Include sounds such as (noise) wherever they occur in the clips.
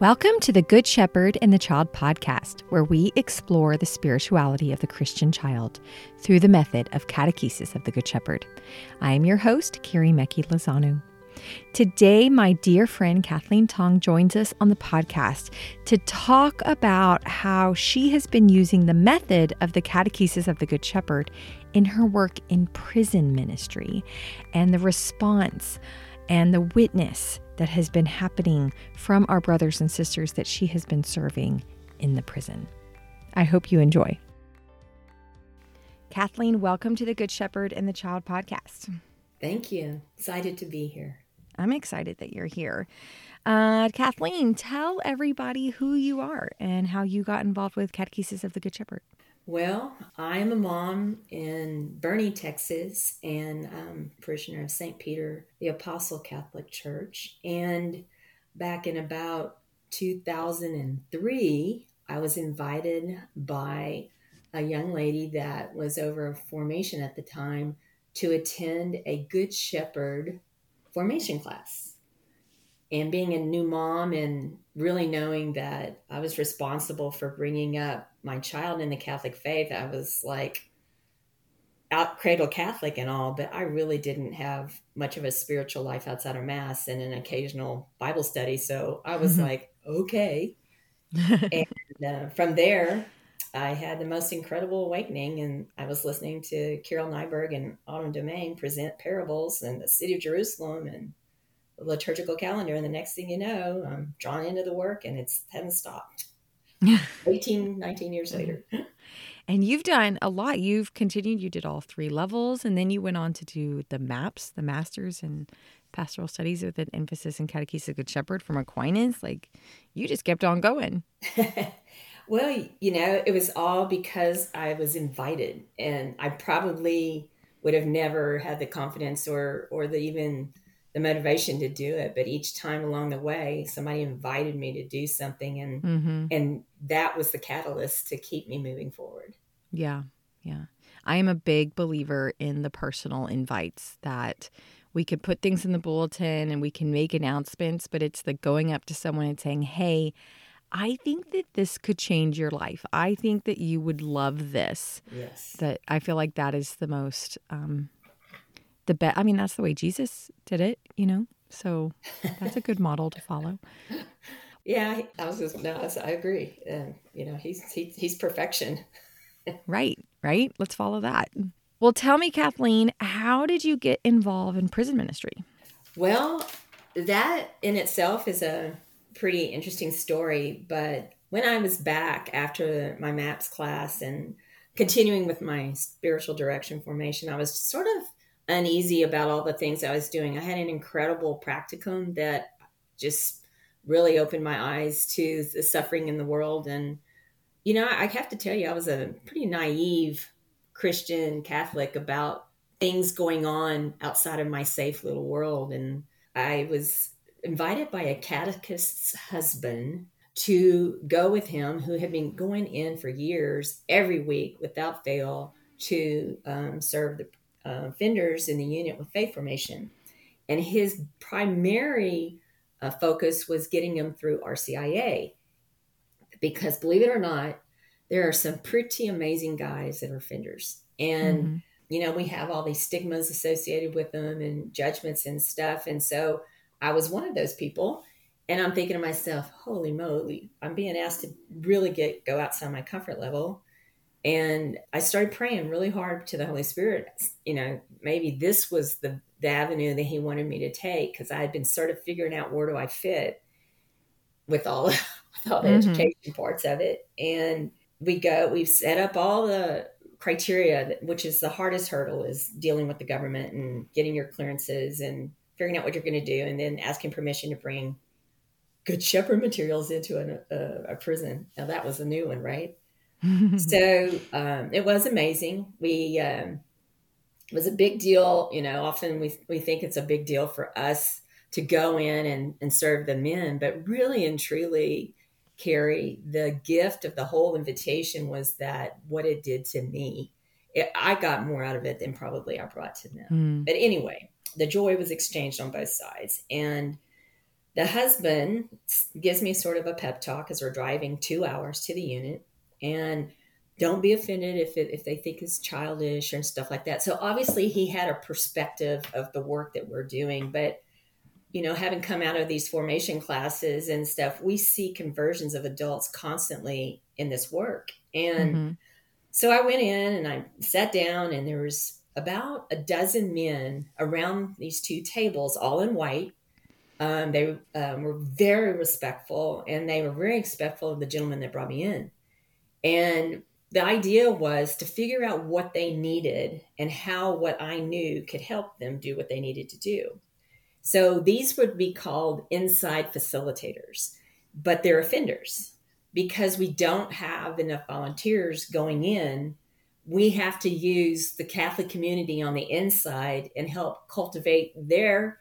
Welcome to the Good Shepherd and the Child podcast, where we explore the spirituality of the Christian child through the method of catechesis of the Good Shepherd. I am your host, Carrie Mecki Lozano. Today, my dear friend Kathleen Tong joins us on the podcast to talk about how she has been using the method of the catechesis of the Good Shepherd in her work in prison ministry and the response and the witness that has been happening from our brothers and sisters that she has been serving in the prison. I hope you enjoy. Kathleen, welcome to the Good Shepherd and the Child podcast. Thank you. Excited to be here. I'm excited that you're here. Uh, Kathleen, tell everybody who you are and how you got involved with Catechesis of the Good Shepherd. Well, I'm a mom in Boerne, Texas, and I'm a parishioner of St. Peter the Apostle Catholic Church. And back in about 2003, I was invited by a young lady that was over a formation at the time to attend a Good Shepherd formation class and being a new mom and really knowing that I was responsible for bringing up my child in the Catholic faith, I was like out cradle Catholic and all, but I really didn't have much of a spiritual life outside of Mass and an occasional Bible study. So I was mm-hmm. like, okay. (laughs) and uh, from there, I had the most incredible awakening, and I was listening to Carol Nyberg and Autumn Domain present parables and the city of Jerusalem and liturgical calendar. And the next thing you know, I'm drawn into the work and it's hasn't stopped. (laughs) 18, 19 years mm-hmm. later. (laughs) And you've done a lot. You've continued, you did all three levels, and then you went on to do the MAPS, the Masters in Pastoral Studies with an emphasis in Catechesis of Good Shepherd from Aquinas. Like, you just kept on going. (laughs) well, you know, it was all because I was invited, and I probably would have never had the confidence or or the even the motivation to do it but each time along the way somebody invited me to do something and mm-hmm. and that was the catalyst to keep me moving forward yeah yeah i am a big believer in the personal invites that we can put things in the bulletin and we can make announcements but it's the going up to someone and saying hey I think that this could change your life. I think that you would love this. Yes. That I feel like that is the most um, the best. I mean, that's the way Jesus did it, you know? So that's a good model to follow. (laughs) Yeah, I was just, no, I agree. Um, you know, he's, he, he's perfection. (laughs) right, right. Let's follow that. Well, tell me, Kathleen, how did you get involved in prison ministry? Well, that in itself is a pretty interesting story. But when I was back after my MAPS class and continuing with my spiritual direction formation, I was sort of uneasy about all the things I was doing. I had an incredible practicum that just really opened my eyes to the suffering in the world. And, you know, I have to tell you, I was a pretty naive Christian Catholic about things going on outside of my safe little world. And I was invited by a catechist's husband to go with him, who had been going in for years every week without fail to um, serve the uh, offenders in the unit with faith formation. And his primary uh, focus was getting them through RCIA. Because believe it or not, there are some pretty amazing guys that are offenders. And, mm-hmm. you know, we have all these stigmas associated with them and judgments and stuff. And so I was one of those people. And I'm thinking to myself, holy moly, I'm being asked to really get go outside my comfort level and I started praying really hard to the Holy Spirit. You know, maybe this was the, the avenue that He wanted me to take because I had been sort of figuring out where do I fit with all (laughs) with all the mm-hmm. education parts of it. And we go, we've set up all the criteria, which is the hardest hurdle, is dealing with the government and getting your clearances and figuring out what you're going to do, and then asking permission to bring good shepherd materials into an, a, a prison. Now that was a new one, right? (laughs) so um, it was amazing. We um, it was a big deal. You know, often we we think it's a big deal for us to go in and, and serve the men, but really and truly, Carrie, the gift of the whole invitation was that what it did to me. It, I got more out of it than probably I brought to them. Mm. But anyway, the joy was exchanged on both sides, and the husband gives me sort of a pep talk as we're driving two hours to the unit and don't be offended if it, if they think it's childish and stuff like that. So obviously he had a perspective of the work that we're doing, but you know, having come out of these formation classes and stuff, we see conversions of adults constantly in this work. And mm-hmm. so I went in and I sat down and there was about a dozen men around these two tables, all in white. Um, they um, were very respectful and they were very respectful of the gentleman that brought me in. And the idea was to figure out what they needed and how what I knew could help them do what they needed to do. So these would be called inside facilitators, but they're offenders because we don't have enough volunteers going in. We have to use the Catholic community on the inside and help cultivate their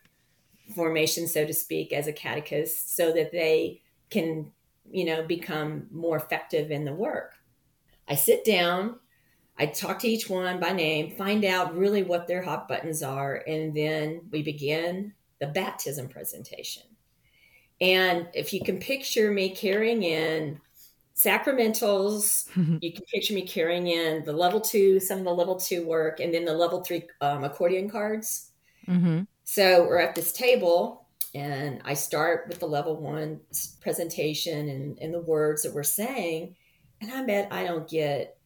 formation, so to speak, as a catechist so that they can, you know, become more effective in the work. I sit down, I talk to each one by name, find out really what their hot buttons are, and then we begin the baptism presentation. And if you can picture me carrying in sacramentals, (laughs) you can picture me carrying in the level two, some of the level two work, and then the level three um, accordion cards. Mm-hmm. So we're at this table, and I start with the level one presentation and, and the words that we're saying. And I bet I don't get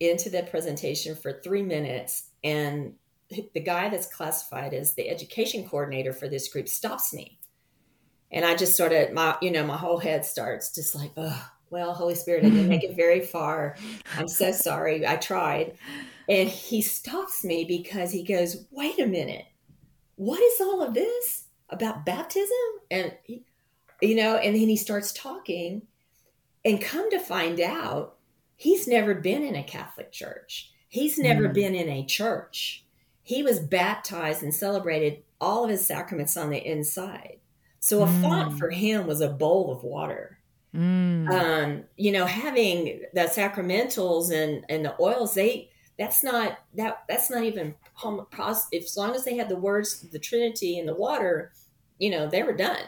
into the presentation for three minutes. And the guy that's classified as the education coordinator for this group stops me. And I just sort of, my, you know, my whole head starts just like, oh, well, Holy Spirit, I didn't make it very far. I'm so (laughs) sorry. I tried. And he stops me because he goes, wait a minute. What is all of this about baptism? And, he, you know, and then he starts talking and come to find out, he's never been in a Catholic church. He's never mm. been in a church. He was baptized and celebrated all of his sacraments on the inside. So a mm. font for him was a bowl of water. Mm. Um, you know, having the sacramentals and and the oils, they that's not that that's not even if as long as they had the words the Trinity and the water, you know, they were done.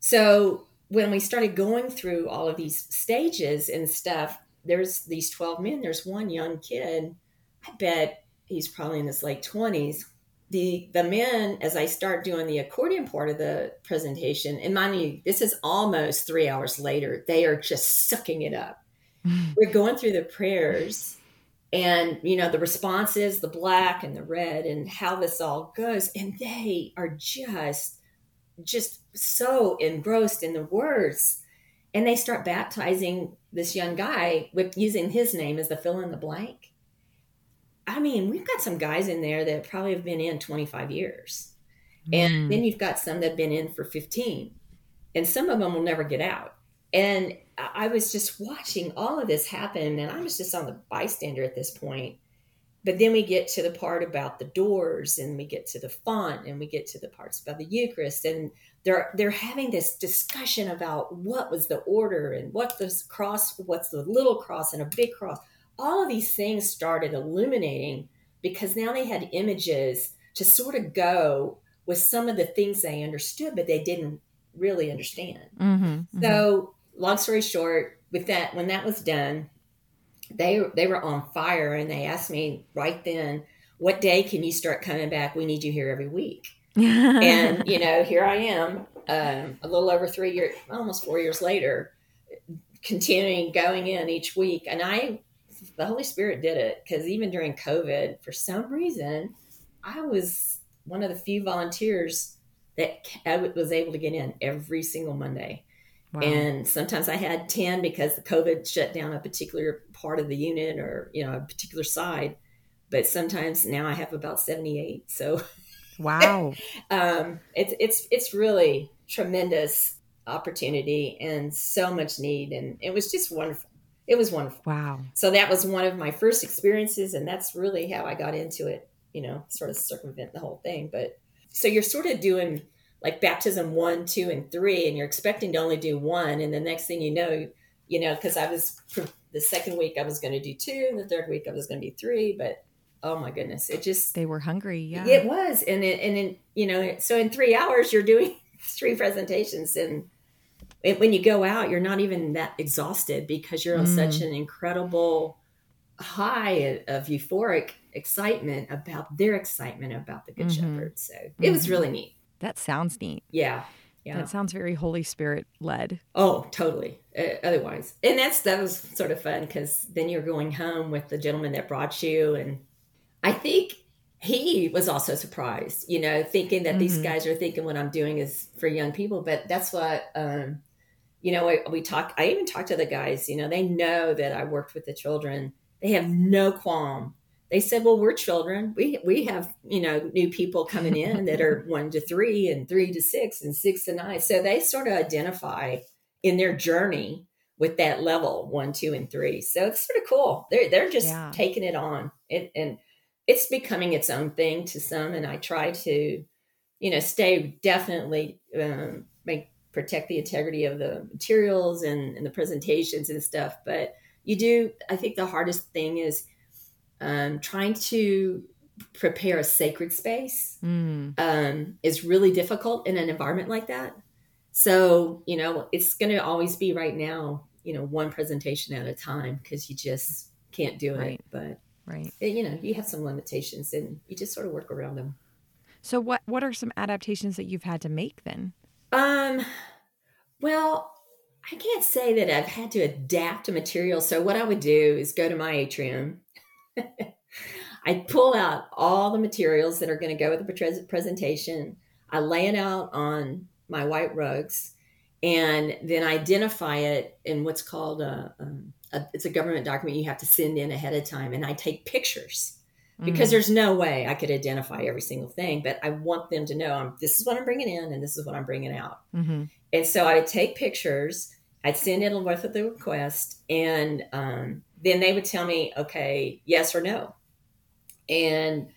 So when we started going through all of these stages and stuff, there's these 12 men, there's one young kid, I bet he's probably in his late 20s. The the men, as I start doing the accordion part of the presentation, and mind you, this is almost three hours later, they are just sucking it up. (laughs) We're going through the prayers and you know the responses the black and the red and how this all goes and they are just just so engrossed in the words. And they start baptizing this young guy with using his name as the fill in the blank. I mean we've got some guys in there that probably have been in 25 years. Mm. and then you've got some that have been in for 15 and some of them will never get out. And i was just watching all of this happen and i was just on the bystander at this point but then we get to the part about the doors and we get to the font and we get to the parts about the eucharist and they're they're having this discussion about what was the order and what the cross what's the little cross and a big cross all of these things started illuminating because now they had images to sort of go with some of the things they understood but they didn't really understand mm-hmm, mm-hmm. so long story short with that when that was done they they were on fire and they asked me right then what day can you start coming back? We need you here every week. (laughs) And you know here i am um, a little over three years almost four years later continuing going in each week. And i the holy spirit did it because even during covid for some reason i was one of the few volunteers that I was able to get in every single monday Wow. And sometimes I had 10 because the COVID shut down a particular part of the unit or, you know, a particular side. But sometimes now I have about 78. So wow. (laughs) um, it's it's it's really tremendous opportunity and so much need and it was just wonderful. It was wonderful. Wow. So that was one of my first experiences and that's really how I got into it, you know, sort of circumvent the whole thing. But so you're sort of doing like baptism one, two, and three, and you're expecting to only do one, and the next thing you know, you know, because I was the second week I was going to do two, and the third week I was going to do three, but oh my goodness, it just they were hungry, yeah, it was, and it, and then you know, so in three hours you're doing (laughs) three presentations and when you go out, you're not even that exhausted because you're on mm. such an incredible high of euphoric excitement about their excitement about the Good mm-hmm. Shepherd. So it was mm-hmm. really neat. That sounds neat. Yeah. Yeah. That sounds very Holy Spirit led. Oh, totally. Uh, otherwise, and that's that was sort of fun because then you're going home with the gentleman that brought you, and I think he was also surprised, you know, thinking that mm-hmm. these guys are thinking what I'm doing is for young people. But that's what um, you know, we, we talk, I even talked to the guys, you know, they know that I worked with the children. They have no qualm. They said, well, we're children. We, we have, you know, new people coming in that are (laughs) one to three and three to six and six to nine. So they sort of identify in their journey with that level one, two, and three. So it's sort of cool. They're, they're just yeah. taking it on it, and it's becoming its own thing to some. And I try to, you know, stay definitely, um, make protect the integrity of the materials and, and the presentations and stuff. But you do, I think the hardest thing is um, trying to prepare a sacred space mm. um, is really difficult in an environment like that. So, you know, it's going to always be right now, you know, one presentation at a time because you just can't do right. it. But, right. It, you know, you have some limitations and you just sort of work around them. So, what, what are some adaptations that you've had to make then? Um, well, I can't say that I've had to adapt a material. So what I would do is go to my atrium. (laughs) I pull out all the materials that are going to go with the presentation. I lay it out on my white rugs, and then identify it in what's called a, um, a, it's a government document you have to send in ahead of time. And I take pictures because mm. there's no way I could identify every single thing, but I want them to know I'm, this is what I'm bringing in and this is what I'm bringing out. Mm-hmm. And so I would take pictures, I'd send it with the request, and um, then they would tell me, okay, yes or no. And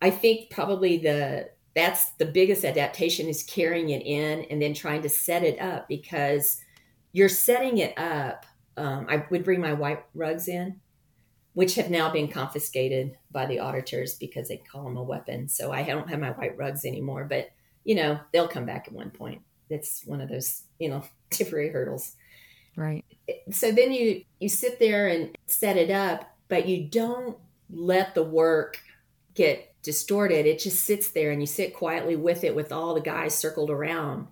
I think probably the that's the biggest adaptation is carrying it in and then trying to set it up because you're setting it up. Um, I would bring my white rugs in which have now been confiscated by the auditors because they call them a weapon. So I don't have my white rugs anymore, but you know, they'll come back at one point. It's one of those, you know, (laughs) temporary hurdles. Right. So then you you sit there and set it up, but you don't let the work get distorted. It just sits there and you sit quietly with it with all the guys circled around.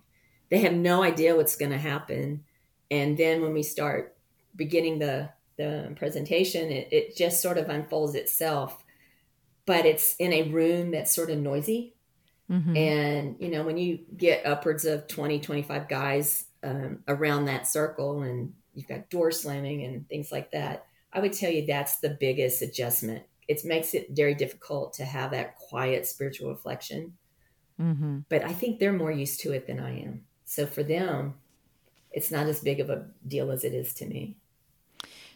They have no idea what's going to happen. And then when we start beginning the the presentation, it, it just sort of unfolds itself. But it's in a room that's sort of noisy. Mm-hmm. And, you know, when you get upwards of 20, 25 guys um, around that circle and you've got door slamming and things like that, I would tell you that's the biggest adjustment. It makes it very difficult to have that quiet spiritual reflection. Mm-hmm. But I think they're more used to it than I am. So for them, it's not as big of a deal as it is to me.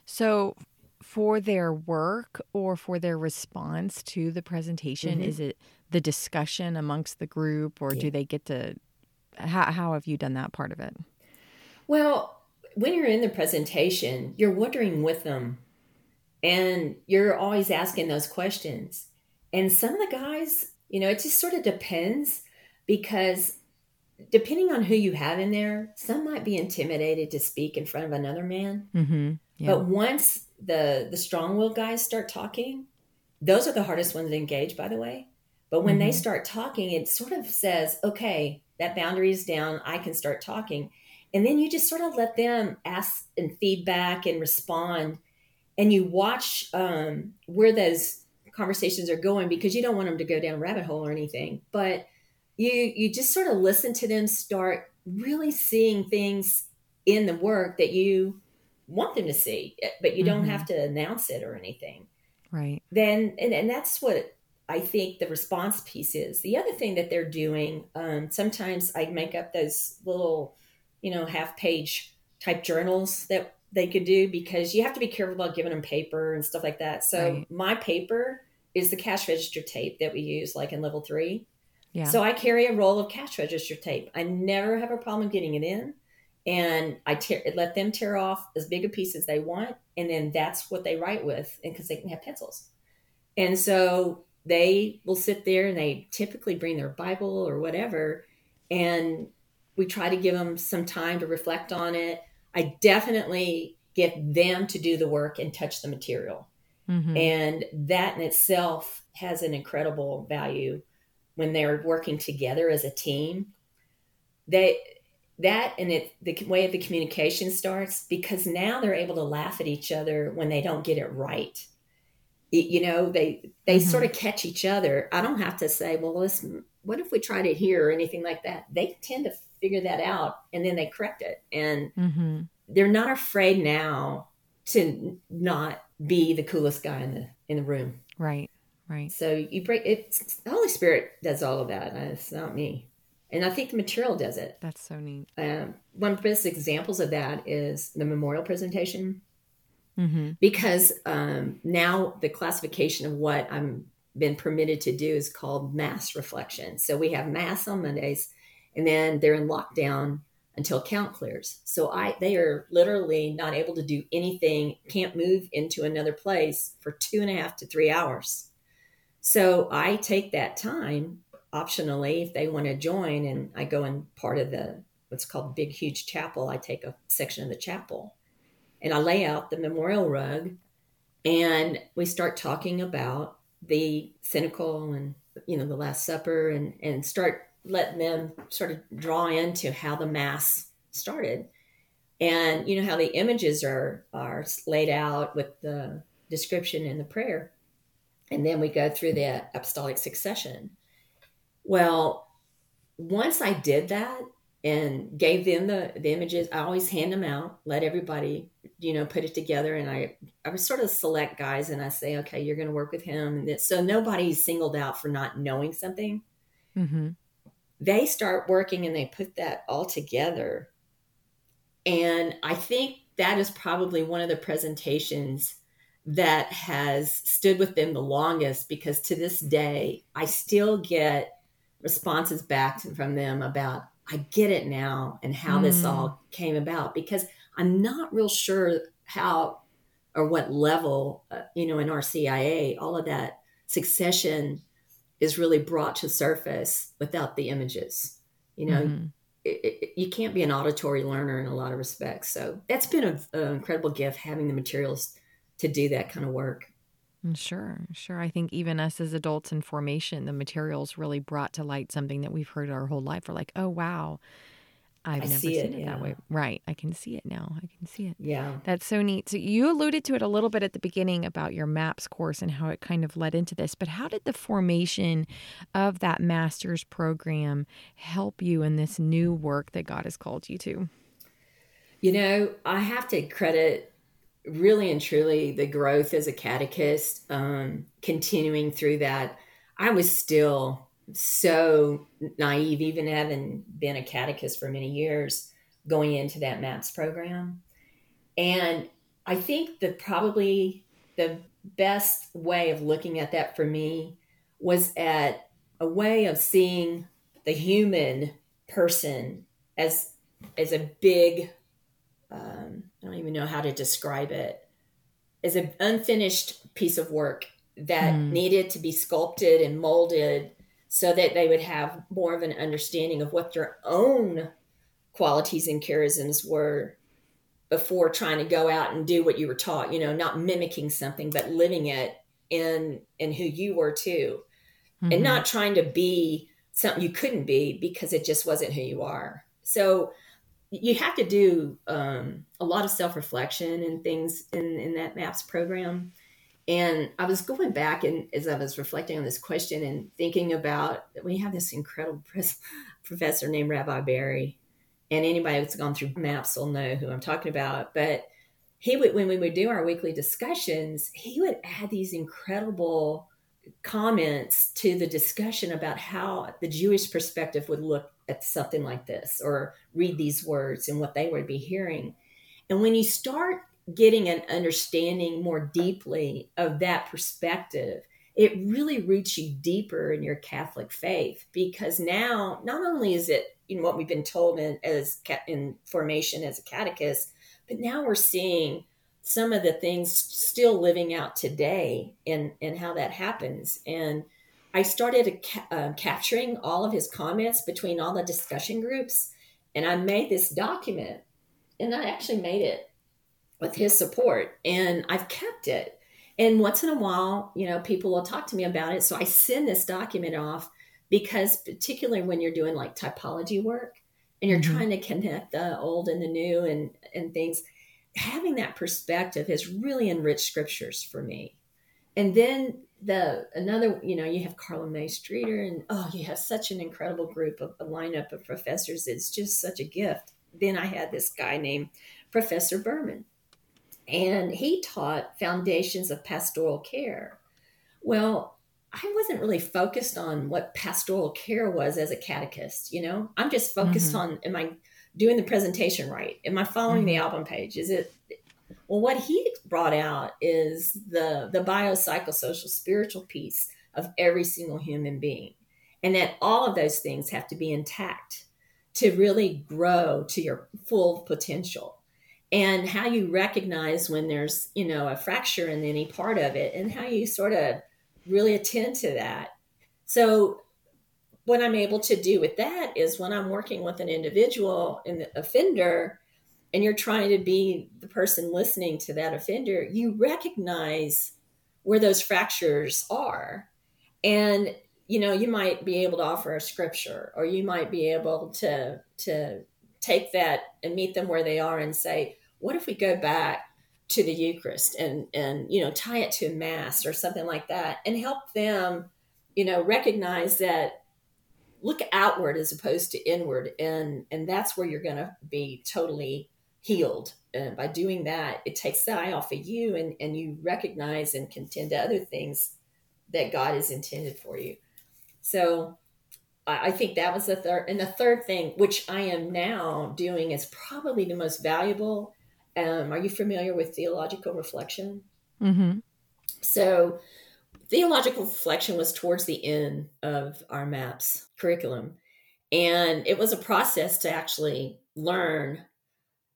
So, for their work or for their response to the presentation, mm-hmm. is it the discussion amongst the group or yeah. do they get to? How, how have you done that part of it? Well, when you're in the presentation, you're wondering with them and you're always asking those questions. And some of the guys, you know, it just sort of depends because depending on who you have in there, some might be intimidated to speak in front of another man. Mm-hmm. Yeah. But once the the strong willed guys start talking, those are the hardest ones to engage, by the way. But when mm-hmm. they start talking, it sort of says, okay, that boundary is down. I can start talking. And then you just sort of let them ask and feedback and respond. And you watch um, where those conversations are going because you don't want them to go down a rabbit hole or anything. But you you just sort of listen to them start really seeing things in the work that you want them to see, eh, but you don't mm-hmm. have to announce it or anything. Right. Then, and, and that's what I think the response piece is. The other thing that they're doing, um, sometimes I make up those little, you know, half page type journals that they could do because you have to be careful about giving them paper and stuff like that. So right. my paper is the cash register tape that we use like in level three. Yeah. So I carry a roll of cash register tape. I never have a problem getting it in and I tear, let them tear off as big a piece as they want, and then that's what they write with, and because they can have pencils, and so they will sit there and they typically bring their Bible or whatever, and we try to give them some time to reflect on it. I definitely get them to do the work and touch the material. Mm-hmm. And that in itself has an incredible value when they're working together as a team. They that and it the way the communication starts because now they're able to laugh at each other when they don't get it right you know they they mm-hmm. sort of catch each other i don't have to say well listen what if we tried it here or anything like that they tend to figure that out and then they correct it and mm-hmm. they're not afraid now to not be the coolest guy in the in the room right right so you break it the holy spirit does all of that it's not me and I think the material does it. That's so neat. Um, one of the best examples of that is the memorial presentation, mm-hmm. because um, now the classification of what I'm been permitted to do is called mass reflection. So we have mass on Mondays, and then they're in lockdown until count clears. So I they are literally not able to do anything, can't move into another place for two and a half to three hours. So I take that time optionally if they want to join and i go in part of the what's called big huge chapel i take a section of the chapel and i lay out the memorial rug and we start talking about the cenacle and you know the last supper and and start letting them sort of draw into how the mass started and you know how the images are are laid out with the description and the prayer and then we go through the apostolic succession well, once I did that and gave them the, the images, I always hand them out, let everybody, you know, put it together. And I, I was sort of select guys and I say, okay, you're going to work with him. And so nobody's singled out for not knowing something. Mm-hmm. They start working and they put that all together. And I think that is probably one of the presentations that has stood with them the longest because to this day, I still get responses back from them about I get it now and how mm. this all came about because I'm not real sure how or what level, uh, you know, in RCIA, all of that succession is really brought to surface without the images. You know, mm-hmm. it, it, you can't be an auditory learner in a lot of respects. So that's been an incredible gift having the materials to do that kind of work. Mm, sure, sure. I think even us as adults in formation, the materials really brought to light something that we've heard our whole life. We're like, oh, wow, I've I never seen it, it yeah. that way. Right. I can see it now. I can see it. Yeah. That's so neat. So you alluded to it a little bit at the beginning about your MAPS course and how it kind of led into this. But how did the formation of that master's program help you in this new work that God has called you to? You know, I have to credit really and truly the growth as a catechist, um, continuing through that, I was still so naive, even having been a catechist for many years, going into that MAPS program. And I think that probably the best way of looking at that for me was at a way of seeing the human person as as a big um, I don't even know how to describe it as an unfinished piece of work that mm. needed to be sculpted and molded so that they would have more of an understanding of what their own qualities and charisms were before trying to go out and do what you were taught, you know, not mimicking something, but living it in in who you were too. Mm-hmm. And not trying to be something you couldn't be because it just wasn't who you are. So you have to do um, a lot of self reflection and things in, in that MAPS program. And I was going back and as I was reflecting on this question and thinking about, we have this incredible (laughs) professor named Rabbi Barry, and anybody that's gone through MAPS will know who I'm talking about. But he would, when we would do our weekly discussions, he would add these incredible comments to the discussion about how the Jewish perspective would look at something like this or read these words and what they would be hearing. And when you start getting an understanding more deeply of that perspective, it really roots you deeper in your Catholic faith because now not only is it you know what we've been told in, as in formation as a catechist, but now we're seeing some of the things still living out today and and how that happens. And I started uh, capturing all of his comments between all the discussion groups And I made this document, and I actually made it with his support, and I've kept it. And once in a while, you know, people will talk to me about it. So I send this document off because, particularly when you're doing like typology work and you're mm-hmm. trying to connect the old and the new and, and things, having that perspective has really enriched scriptures for me. And then the another, you know, you have Carla Mae Streeter, and oh, you have such an incredible group of a lineup of professors. It's just such a gift. Then I had this guy named Professor Berman, and he taught foundations of pastoral care. Well, I wasn't really focused on what pastoral care was as a catechist, you know. I'm just focused mm-hmm. on am I doing the presentation right? Am I following mm-hmm. the album page? Is it well what he brought out is the the biopsychosocial spiritual piece of every single human being. And that all of those things have to be intact to really grow to your full potential and how you recognize when there's you know a fracture in any part of it and how you sort of really attend to that. So what i'm able to do with that is when i'm working with an individual and the offender and you're trying to be the person listening to that offender you recognize where those fractures are. And you know you might be able to offer a scripture or you might be able to to take that and meet them where they are and say what if we go back to the Eucharist and and you know tie it to a Mass or something like that and help them, you know, recognize that look outward as opposed to inward and and that's where you're going to be totally healed. And by doing that it takes the eye off of you and and you recognize and contend to other things that god has intended for you. So I think that was the third and the third thing which i am now doing is probably the most valuable um, are you familiar with theological reflection? Mm-hmm. So, theological reflection was towards the end of our MAPS curriculum. And it was a process to actually learn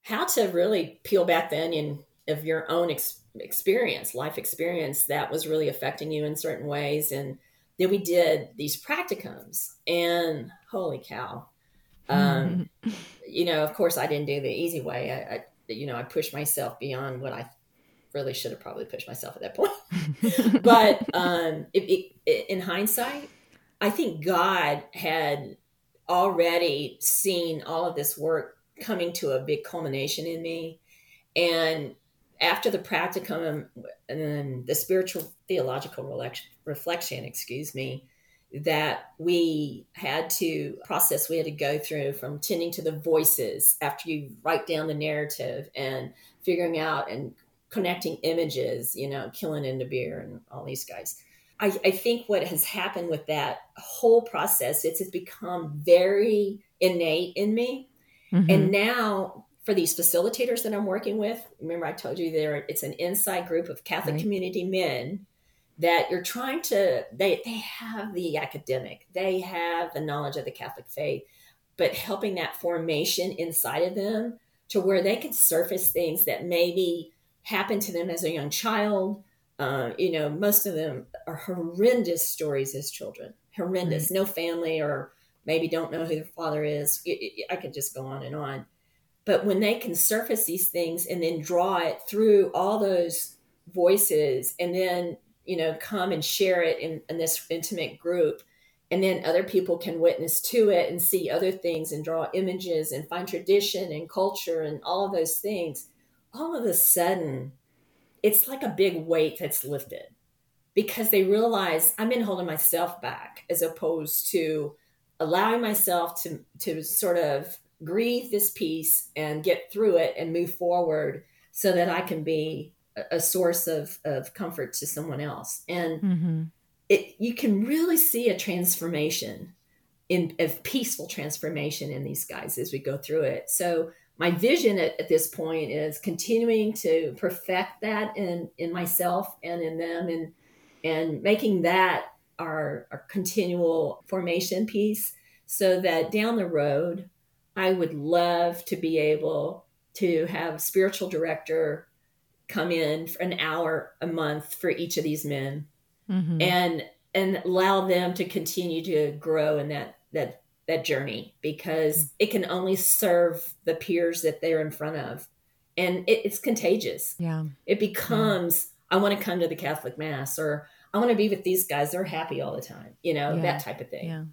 how to really peel back the onion of your own ex- experience, life experience that was really affecting you in certain ways. And then we did these practicums, and holy cow. Um, you know, of course, I didn't do the easy way. I, I you know, I pushed myself beyond what I really should have probably pushed myself at that point. (laughs) but um, it, it, in hindsight, I think God had already seen all of this work coming to a big culmination in me. And after the practicum and then the spiritual theological reflection, excuse me, that we had to process, we had to go through from tending to the voices after you write down the narrative and figuring out and connecting images, you know, Killen and beer and all these guys. I, I, think what has happened with that whole process, it's, it's become very innate in me. Mm-hmm. And now for these facilitators that I'm working with, remember I told you there it's an inside group of Catholic right. community men that you're trying to they they have the academic they have the knowledge of the catholic faith but helping that formation inside of them to where they can surface things that maybe happened to them as a young child. Uh, you know most of them are horrendous stories as children horrendous. Right. no family or maybe don't know who their father is. I could just go on and on. But when they can surface these things and then draw it through all those voices and then you know come and share it in, in this intimate group. And then other people can witness to it and see other things and draw images and find tradition and culture and all of those things. All of a sudden it's like a big weight that's lifted because they realize i've been holding myself back as opposed to allowing myself to to sort of grieve this piece and get through it and move forward so that i can be a source of, of comfort to someone else. And mm-hmm. it you can really see a transformation in of peaceful transformation in these guys as we go through it. So my vision at, at this point is continuing to perfect that in in myself and in them and and making that our, our continual formation piece so that down the road I would love to be able to have spiritual director come in for an hour a month for each of these men. Mm-hmm. and and allow them to continue to grow in that that that journey because it can only serve the peers that they're in front of. And it, it's contagious. Yeah. It becomes yeah. i want to come to the catholic mass or i want to be with these guys. They're happy all the time you know yeah. that type of thing. Yeah.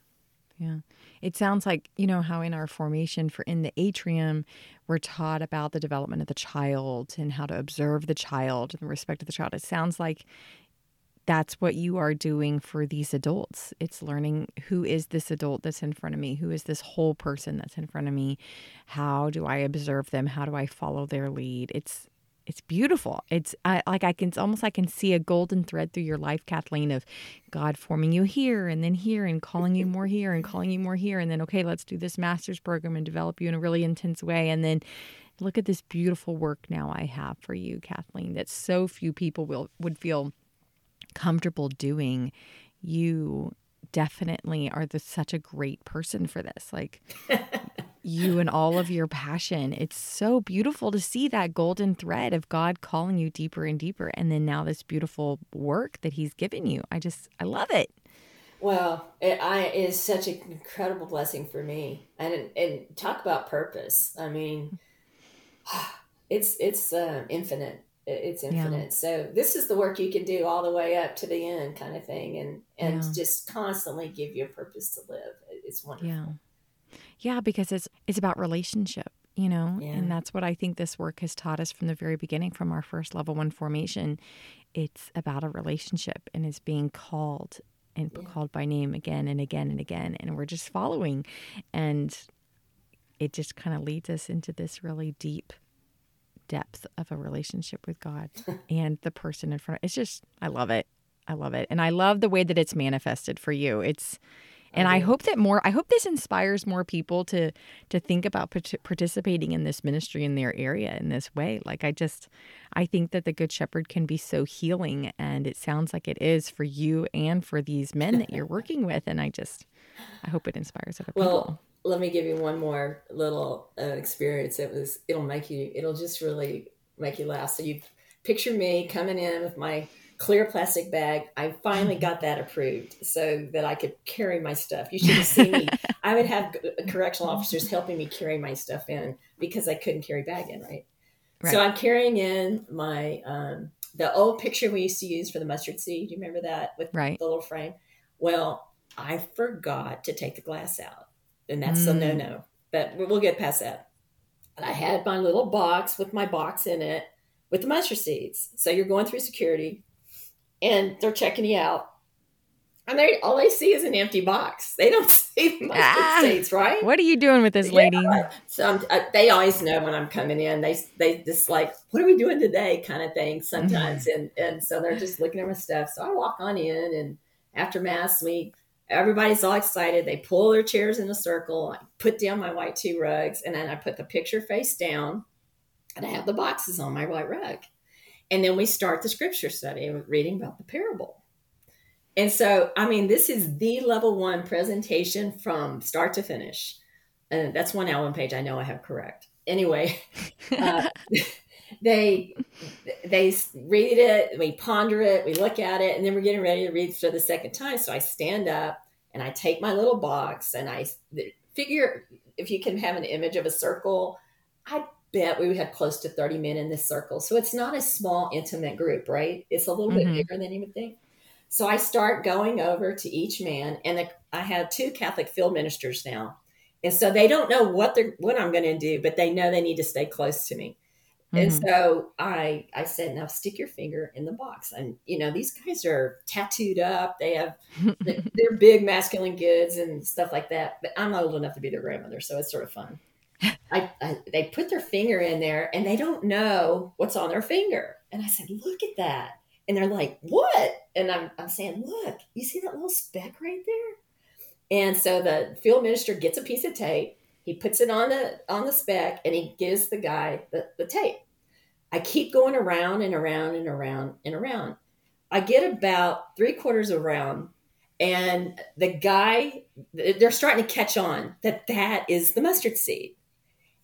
Yeah. It sounds like you know how in our formation for in the atrium we're taught about the development of the child and how to observe the child and the respect of the child it sounds like that's what you are doing for these adults. It's learning who is this adult that's in front of me? Who is this whole person that's in front of me? How do I observe them? How do I follow their lead? It's it's beautiful. It's I, like I can it's almost I can see a golden thread through your life, Kathleen, of God forming you here and then here and calling you more here and calling you more here and then okay, let's do this master's program and develop you in a really intense way and then look at this beautiful work now I have for you, Kathleen, that so few people will would feel comfortable doing, you definitely are the, such a great person for this. Like (laughs) you and all of your passion. It's so beautiful to see that golden thread of God calling you deeper and deeper. And then now this beautiful work that He's given you. I just, I love it. Well, it, I, it is such an incredible blessing for me. And, and talk about purpose. I mean, (sighs) it's, it's uh, infinite it's infinite. Yeah. So this is the work you can do all the way up to the end, kind of thing, and and yeah. just constantly give you a purpose to live. It's wonderful. Yeah, yeah, because it's it's about relationship, you know, yeah. and that's what I think this work has taught us from the very beginning, from our first level one formation. It's about a relationship and is being called and yeah. called by name again and again and again, and we're just following, and it just kind of leads us into this really deep depth of a relationship with God (laughs) and the person in front. It's just, I love it. I love it. And I love the way that it's manifested for you. It's, and I, hope that more, I hope this inspires more people to, to think about participating in this ministry in their area in this way. Like, I just, I think that the Good Shepherd can be so healing. And it sounds like it is for you and for these men that you're (laughs) working with. And I just, I hope it inspires other people. Well, let me give you one more little uh, experience. It was it'll make you it'll just really make you laugh. So you picture me coming in with my clear plastic bag. I finally got that approved so that I could carry my stuff. You should have seen me. (laughs) I would have correctional officers helping me carry my stuff in because I couldn't carry bag in, right? right. So I'm carrying in my um, the old picture we used to use for the mustard seed. Do you remember that with right. the little frame? Well, I forgot to take the glass out and that's mm. a no no. But we'll get past that. And I had my little box with my box in it with the mustard seeds. So you're going through security, and they're checking you out. And they all they see is an empty box. They don't (laughs) see the mustard ah, right? What are you doing with this lady? Yeah. So uh, they always know when I'm coming in. They they just like, what are we doing today, kind of thing. Sometimes, mm-hmm. and and so they're just looking at my stuff. So I walk on in, and after mass, we everybody's all excited. They pull their chairs in a circle. I put down my white two rugs, and then I put the picture face down, and I have the boxes on my white rug. And then we start the scripture study, reading about the parable. And so, I mean, this is the level one presentation from start to finish. And that's one album page I know I have correct. Anyway, (laughs) uh, (laughs) they they read it, we ponder it, we look at it, and then we're getting ready to read for the second time. So I stand up and I take my little box and I figure if you can have an image of a circle, I bet we had close to 30 men in this circle. So it's not a small, intimate group, right? It's a little mm-hmm. bit bigger than you would think. So I start going over to each man, and the, I have two Catholic field ministers now. And so they don't know what they're what I'm going to do, but they know they need to stay close to me. Mm-hmm. And so I I said, now stick your finger in the box. And you know, these guys are tattooed up. They have (laughs) they're big masculine goods and stuff like that. But I'm not old enough to be their grandmother, so it's sort of fun. I, I, they put their finger in there and they don't know what's on their finger. And I said, look at that. And they're like, what? And I'm, I'm saying, look, you see that little speck right there? And so the field minister gets a piece of tape he puts it on the on the speck and he gives the guy the, the tape. I keep going around and around and around and around. I get about three quarters around, and the guy they're starting to catch on that that is the mustard seed,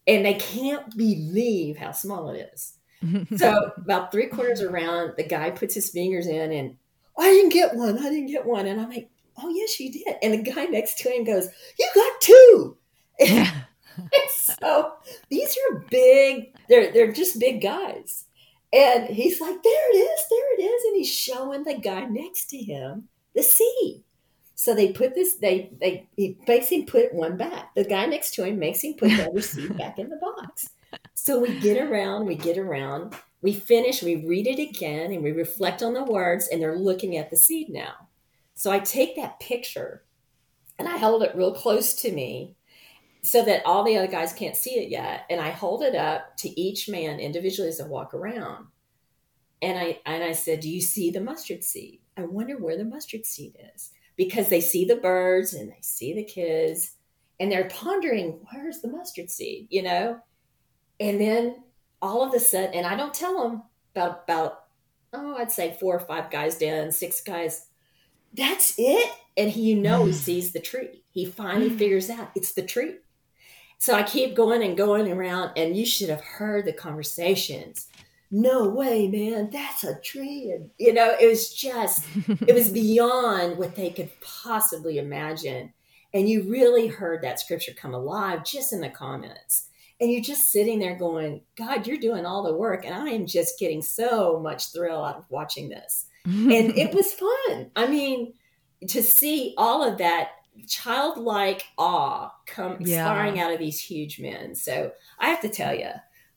and they can't believe how small it is. (laughs) so about three quarters around, the guy puts his fingers in, and I didn't get one. I didn't get one, and I'm like, Oh, yes, you did. And the guy next to him goes, You got two. (laughs) Yeah. so these are big, they're, they're just big guys. And he's like, There it is, there it is. And he's showing the guy next to him the seed. So they put this, they, they, he makes him put one back. The guy next to him makes him put the other (laughs) seed back in the box. So we get around, we get around, we finish, we read it again, and we reflect on the words, and they're looking at the seed now. So I take that picture and I hold it real close to me so that all the other guys can't see it yet. And I hold it up to each man individually as I walk around. And I and I said, Do you see the mustard seed? I wonder where the mustard seed is. Because they see the birds and they see the kids and they're pondering, where's the mustard seed? You know? And then all of a sudden, and I don't tell them about about oh, I'd say four or five guys down, six guys. That's it. And he, you know, he mm. sees the tree. He finally mm. figures out it's the tree. So I keep going and going around, and you should have heard the conversations. No way, man, that's a tree. And, you know, it was just, it was (laughs) beyond what they could possibly imagine. And you really heard that scripture come alive just in the comments and you're just sitting there going, God, you're doing all the work. And I am just getting so much thrill out of watching this. and it was (laughs) fun. I mean, to see all of that childlike awe come yeah. out of these huge men. So I have to tell you,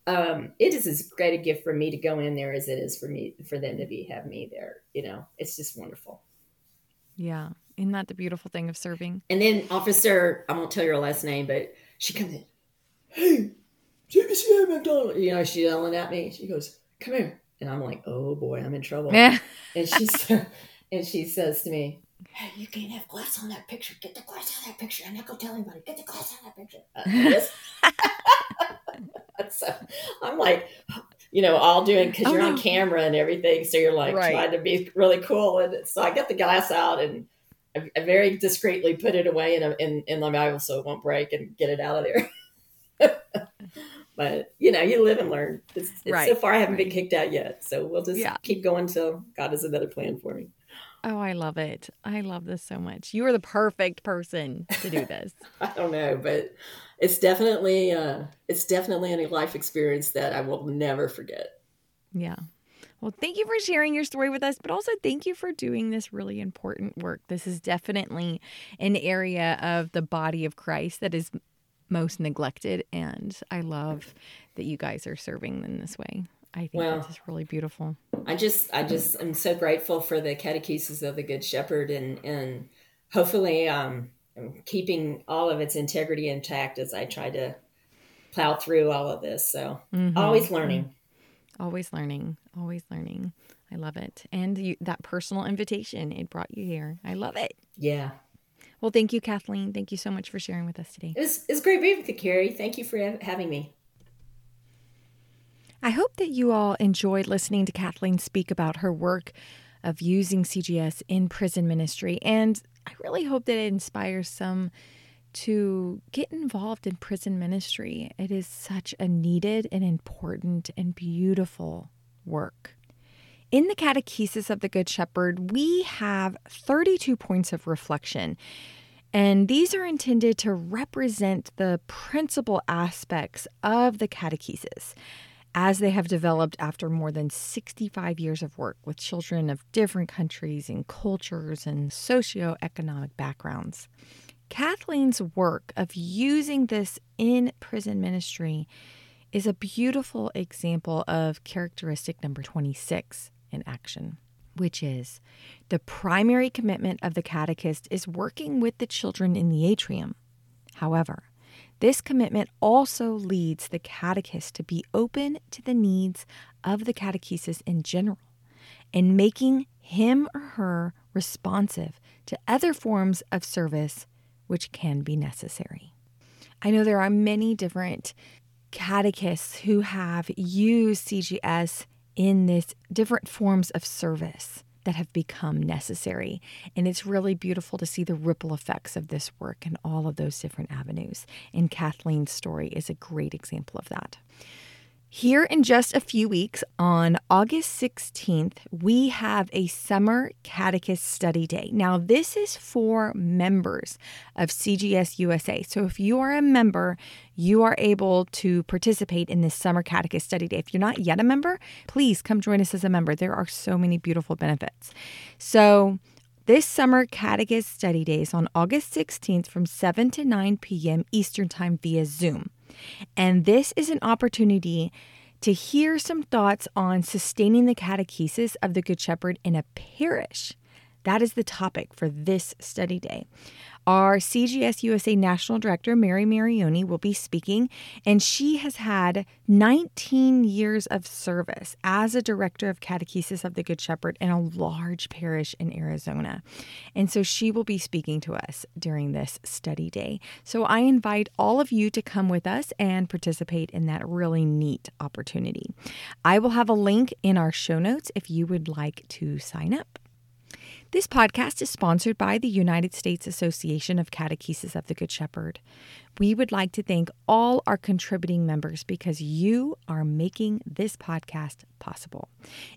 um, it is as great a gift for me to go in there as it is for me for them to be have me there. You know, it's just wonderful. Yeah, isn't that the beautiful thing of serving? And then Officer, I won't tell your last name, but she comes in hey, CVCA McDonald. You know, she's yelling at me. She goes, come here. And I'm like, oh boy, I'm in trouble. Yeah. (laughs) and she and she says to me, hey, you can't have glass on that picture. Get the glass out of that picture. I'm not going to tell anybody. Get the glass out of that picture. Uh, (laughs) (laughs) so I'm like, you know, all doing because oh, you're on camera and everything. So you're like right. trying to be really cool. And so I get the glass out and I, I very discreetly put it away in, a, in, in the Bible so it won't break and get it out of there. (laughs) but you know, you live and learn. It's, it's right. So far, I haven't right. been kicked out yet, so we'll just yeah. keep going till God has another plan for me. Oh, I love it. I love this so much. You are the perfect person to do this. (laughs) I don't know, but it's definitely uh it's definitely a life experience that I will never forget. Yeah. Well, thank you for sharing your story with us, but also thank you for doing this really important work. This is definitely an area of the body of Christ that is most neglected. And I love that you guys are serving in this way. I think well, this is really beautiful. I just, I just, I'm so grateful for the catechesis of the Good Shepherd, and and hopefully, um, keeping all of its integrity intact as I try to plow through all of this. So mm-hmm. always learning, always learning, always learning. I love it, and you, that personal invitation it brought you here. I love it. Yeah, well, thank you, Kathleen. Thank you so much for sharing with us today. It was, it was great being with you, Carrie. Thank you for having me. I hope that you all enjoyed listening to Kathleen speak about her work of using CGS in prison ministry. And I really hope that it inspires some to get involved in prison ministry. It is such a needed and important and beautiful work. In the Catechesis of the Good Shepherd, we have 32 points of reflection. And these are intended to represent the principal aspects of the catechesis as they have developed after more than 65 years of work with children of different countries and cultures and socioeconomic backgrounds. Kathleen's work of using this in prison ministry is a beautiful example of characteristic number 26 in action, which is the primary commitment of the catechist is working with the children in the atrium. However, this commitment also leads the catechist to be open to the needs of the catechesis in general and making him or her responsive to other forms of service which can be necessary. I know there are many different catechists who have used CGS in this different forms of service that have become necessary. And it's really beautiful to see the ripple effects of this work in all of those different avenues. And Kathleen's story is a great example of that. Here in just a few weeks, on August 16th, we have a Summer Catechist Study Day. Now, this is for members of CGS USA. So, if you are a member, you are able to participate in this Summer Catechist Study Day. If you're not yet a member, please come join us as a member. There are so many beautiful benefits. So, this summer Catechist Study Days on August 16th from 7 to 9 p.m. Eastern Time via Zoom. And this is an opportunity to hear some thoughts on sustaining the catechesis of the Good Shepherd in a parish. That is the topic for this study day. Our CGS USA National Director, Mary Mirrione, will be speaking, and she has had 19 years of service as a director of catechesis of the Good Shepherd in a large parish in Arizona. And so she will be speaking to us during this study day. So I invite all of you to come with us and participate in that really neat opportunity. I will have a link in our show notes if you would like to sign up. This podcast is sponsored by the United States Association of Catechesis of the Good Shepherd. We would like to thank all our contributing members because you are making this podcast possible.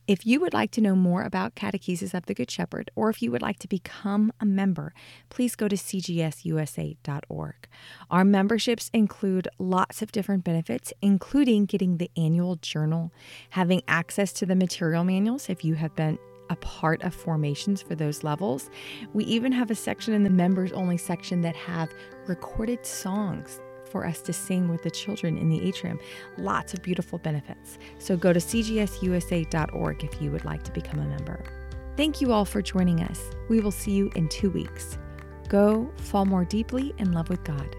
If you would like to know more about Catechesis of the Good Shepherd, or if you would like to become a member, please go to cgsusa.org. Our memberships include lots of different benefits, including getting the annual journal, having access to the material manuals if you have been a part of formations for those levels. We even have a section in the members only section that have recorded songs for us to sing with the children in the atrium. Lots of beautiful benefits. So go to cgsusa.org if you would like to become a member. Thank you all for joining us. We will see you in two weeks. Go fall more deeply in love with God.